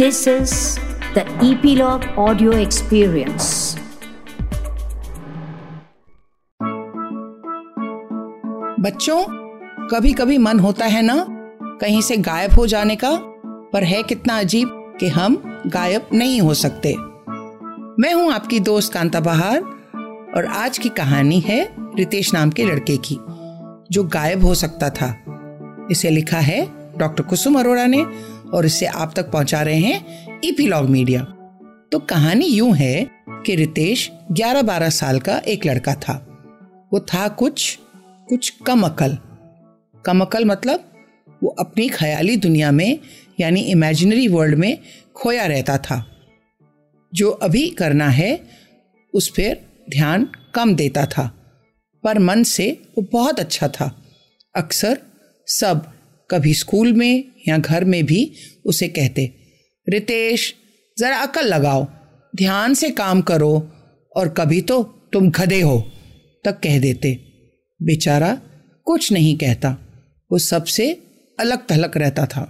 This is the Epilogue Audio Experience. बच्चों कभी कभी मन होता है ना, कहीं से गायब हो जाने का, पर है कितना अजीब कि हम गायब नहीं हो सकते मैं हूँ आपकी दोस्त कांता बहार, और आज की कहानी है रितेश नाम के लड़के की, जो गायब हो सकता था इसे लिखा है डॉक्टर कुसुम अरोड़ा ने और इसे आप तक पहुँचा रहे हैं ईपीलॉग मीडिया तो कहानी यूँ है कि रितेश 11-12 साल का एक लड़का था। वो था कुछ कुछ कम अकल। कम अकल मतलब वो अपनी ख्याली दुनिया में, यानी इमेजिनरी वर्ल्ड में खोया रहता था। जो अभी करना है, उस पर ध्यान कम देता था। पर मन से वो बहुत अच्छा था। अक्सर सब कभी स्कूल में या घर में भी उसे कहते, रितेश, ज़रा अकल लगाओ, ध्यान से काम करो और कभी तो तुम गधे हो, तक कह देते। बेचारा कुछ नहीं कहता, वो सबसे अलग थलग रहता था।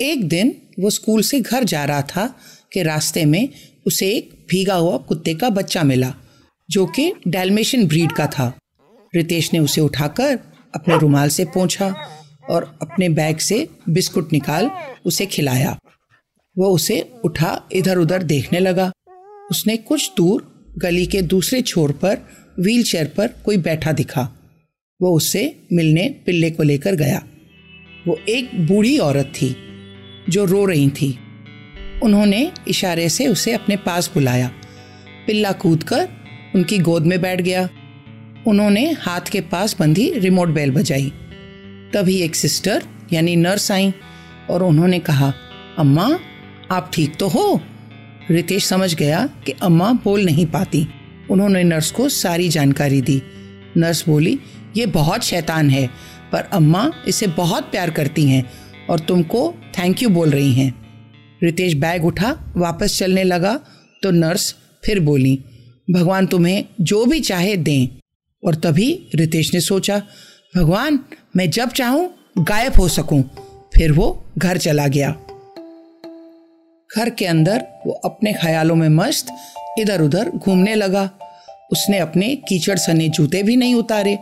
एक दिन वो स्कूल से घर जा रहा था कि रास्ते में उसे एक भीगा हुआ कुत्ते का बच्चा मिला, जो कि डेलमेशन ब्रीड का था। रितेश ने उसे उठाकर अपने रुमाल से पोंछा और अपने बैग से बिस्कुट निकाल उसे खिलाया। वो उसे उठा इधर उधर देखने लगा। उसने कुछ दूर गली के दूसरे छोर पर व्हील चेयर पर कोई बैठा दिखा। वो उससे मिलने पिल्ले को लेकर गया। वो एक बूढ़ी औरत थी, जो रो रही थी। उन्होंने इशारे से उसे अपने पास बुलाया। पिल्ला कूद कर उनकी गोद में बैठ गया। उन्होंने हाथ के पास बंधी रिमोट बेल बजाई। तभी एक सिस्टर, यानी नर्स आई और उन्होंने कहा, अम्मा, आप ठीक तो हो? रितेश समझ गया कि अम्मा बोल नहीं पाती। उन्होंने नर्स को सारी जानकारी दी। नर्स बोली, ये बहुत शैतान है, पर अम्मा इसे बहुत प्यार करती हैं और तुमको थैंक यू बोल रही हैं। रितेश बैग उठा, वापस चलने लगा तो नर्स फिर बोली, भगवान तुम्हें जो भी चाहे दें। और तभी रितेश ने सोचा भगवान, मैं जब चाहूँ, गायब हो सकूँ। फिर वो घर चला गया। घर के अंदर वो अपने ख्यालों में मस्त इधर उधर घूमने लगा। उसने अपने कीचड़ सने जूते भी नहीं उतारे।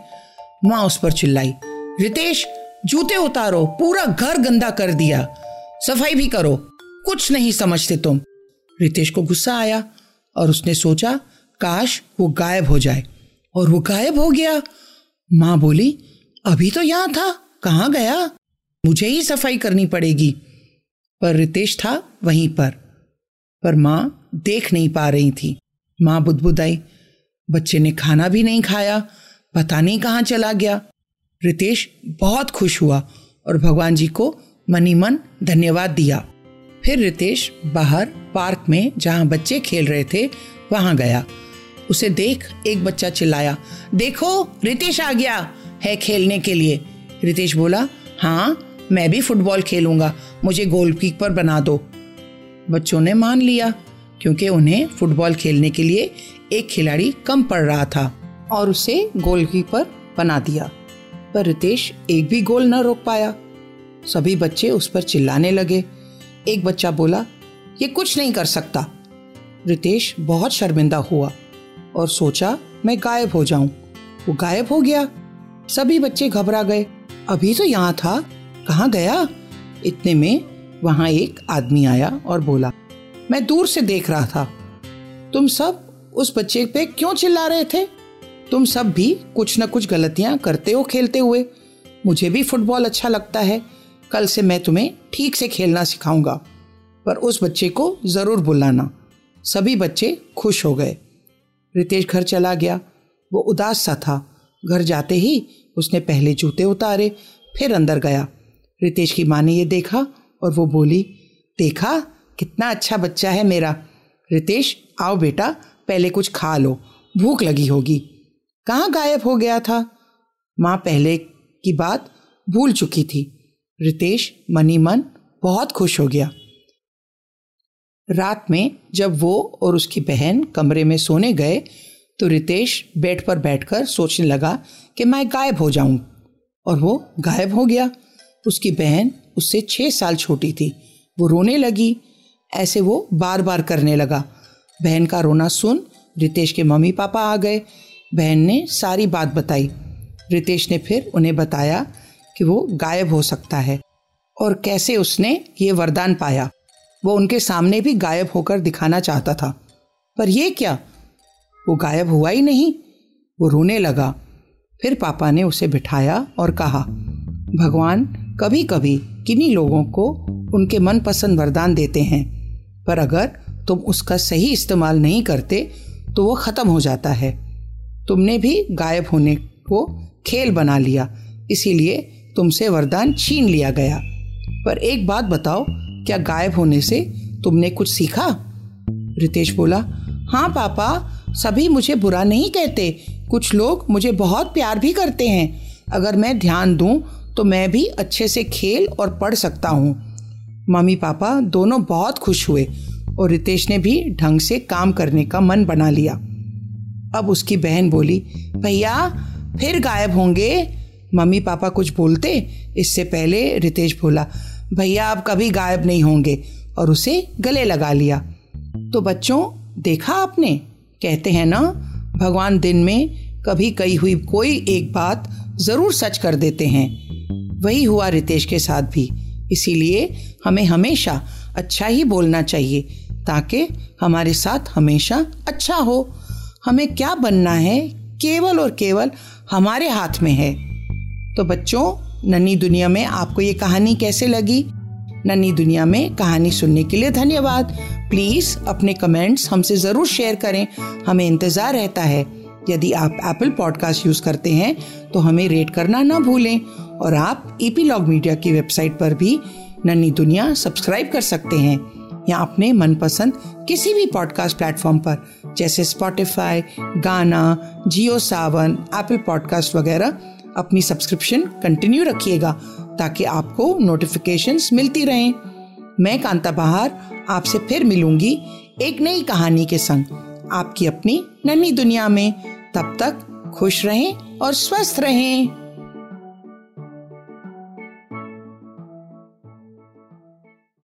माँ उस पर चिल्लाई, रितेश, जूते उतारो, पूरा घर गंदा कर दिया। सफ़ाई भी करो, कुछ नहीं समझते तुम। रितेश को गुस्सा आया और उसने सोचा, काश वो गायब हो जाए। और वो गायब हो गया। माँ बोली अभी तो यहाँ था, कहाँ गया? मुझे ही सफ़ाई करनी पड़ेगी। पर रितेश था वहीं पर पर माँ देख नहीं पा रही थी। माँ बुदबुदाई, बच्चे ने खाना भी नहीं खाया, पता नहीं कहाँ चला गया। रितेश बहुत खुश हुआ और भगवान जी को मनी मन धन्यवाद दिया। फिर रितेश बाहर पार्क में जहाँ बच्चे खेल रहे थे, वहाँ गया। उसे देख एक बच्चा चिल्लाया, देखो, रितेश आ गया! है खेलने के लिए। रितेश बोला हाँ मैं भी फुटबॉल खेलूँगा। मुझे गोलकीपर बना दो। बच्चों ने मान लिया, क्योंकि उन्हें फुटबॉल खेलने के लिए एक खिलाड़ी कम पड़ रहा था और उसे गोलकीपर बना दिया। पर रितेश एक भी गोल न रोक पाया। सभी बच्चे उस पर चिल्लाने लगे। एक बच्चा बोला, ये कुछ नहीं कर सकता। रितेश बहुत शर्मिंदा हुआ और सोचा, मैं गायब हो जाऊँ। वो गायब हो गया। सभी बच्चे घबरा गए। अभी तो यहाँ था। कहाँ गया? इतने में वहाँ एक आदमी आया और बोला, मैं दूर से देख रहा था। तुम सब उस बच्चे पे क्यों चिल्ला रहे थे? तुम सब भी कुछ न कुछ गलतियाँ करते हो खेलते हुए। मुझे भी फुटबॉल अच्छा लगता है। कल से मैं तुम्हें ठीक से खेलना सिखाऊँगा। पर उस बच्चे को ज़रूर बुलाना। सभी बच्चे खुश हो गए। रितेश घर चला गया। वो उदास सा था। घर जाते ही उसने पहले जूते उतारे, फिर अंदर गया। रितेश की माँ ने ये देखा और वो बोली, देखा, कितना अच्छा बच्चा है मेरा। रितेश, आओ बेटा, पहले कुछ खा लो, भूख लगी होगी। कहाँ गायब हो गया था? माँ पहले की बात भूल चुकी थी। रितेश, मनी मन, बहुत खुश हो गया। रात में जब वो और उसकी बहन कमरे में सोने गए तो रितेश बेड पर बैठकर सोचने लगा कि मैं गायब हो जाऊँ। और वो गायब हो गया। उसकी बहन उससे छः साल छोटी थी। वो रोने लगी। ऐसे वो बार बार करने लगा। बहन का रोना सुन रितेश के मम्मी पापा आ गए। बहन ने सारी बात बताई। रितेश ने फिर उन्हें बताया कि वो गायब हो सकता है। और कैसे उसने ये वरदान पाया। वो उनके सामने भी गायब होकर दिखाना चाहता था। पर ये क्या? वो गायब हुआ ही नहीं। वो रोने लगा। फिर पापा ने उसे बिठाया और कहा, भगवान कभी कभी किन्हीं लोगों को उनके मनपसंद वरदान देते हैं, पर अगर तुम उसका सही इस्तेमाल नहीं करते तो वो ख़त्म हो जाता है। तुमने भी गायब होने को खेल बना लिया, इसीलिए तुमसे वरदान छीन लिया गया। पर एक बात बताओ, क्या गायब होने से तुमने कुछ सीखा? रितेश बोला हाँ पापा सभी मुझे बुरा नहीं कहते। कुछ लोग मुझे बहुत प्यार भी करते हैं। अगर मैं ध्यान दूँ तो मैं भी अच्छे से खेल और पढ़ सकता हूँ। मम्मी पापा दोनों बहुत खुश हुए और रितेश ने भी ढंग से काम करने का मन बना लिया। अब उसकी बहन बोली, भैया, फिर गायब होंगे। मम्मी पापा कुछ बोलते, इससे पहले रितेश बोला, भैया अब कभी गायब नहीं होंगे। और उसे गले लगा लिया। तो बच्चों, देखा आपने? कहते हैं ना, भगवान दिन में कभी कही हुई कोई एक बात ज़रूर सच कर देते हैं। वही हुआ रितेश के साथ भी। इसीलिए हमें हमेशा अच्छा ही बोलना चाहिए, ताकि हमारे साथ हमेशा अच्छा हो। हमें क्या बनना है? केवल और केवल हमारे हाथ में है। तो बच्चों, नन्ही दुनिया में आपको ये कहानी कैसे लगी? नन्ही दुनिया में कहानी सुनने के लिए धन्यवाद। प्लीज़ अपने कमेंट्स हमसे ज़रूर शेयर करें। हमें इंतज़ार रहता है। यदि आप एप्पल पॉडकास्ट यूज़ करते हैं तो हमें रेट करना ना भूलें। और आप ईपीलॉग मीडिया की वेबसाइट पर भी नन्ही दुनिया सब्सक्राइब कर सकते हैं। या अपने मनपसंद किसी भी पॉडकास्ट प्लेटफॉर्म पर, जैसे स्पॉटिफाई गाना जियो सावन एप्पल पॉडकास्ट वगैरह, अपनी सब्सक्रिप्शन कंटिन्यू रखिएगा, ताकि आपको नोटिफिकेशंस मिलती रहें। मैं कांता बहार आपसे फिर मिलूँगी एक नई कहानी के संग। आपकी अपनी नन्ही दुनिया में। तब तक खुश रहें और स्वस्थ रहें।